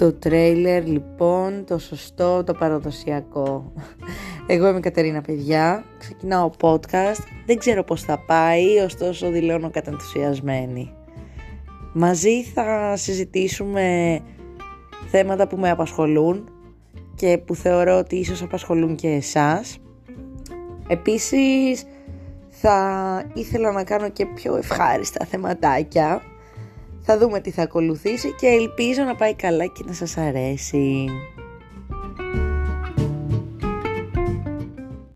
Το τρέιλερ λοιπόν, το σωστό, το παραδοσιακό. Εγώ είμαι η Κατερίνα παιδιά, ξεκινάω podcast, δεν ξέρω πώς θα πάει, ωστόσο δηλώνω κατανθουσιασμένη. Μαζί θα συζητήσουμε θέματα που με απασχολούν και που θεωρώ ότι ίσως απασχολούν και εσάς. Επίσης θα ήθελα να κάνω και πιο ευχάριστα θεματάκια θα δούμε τι θα ακολουθήσει και ελπίζω να πάει καλά και να σας αρέσει.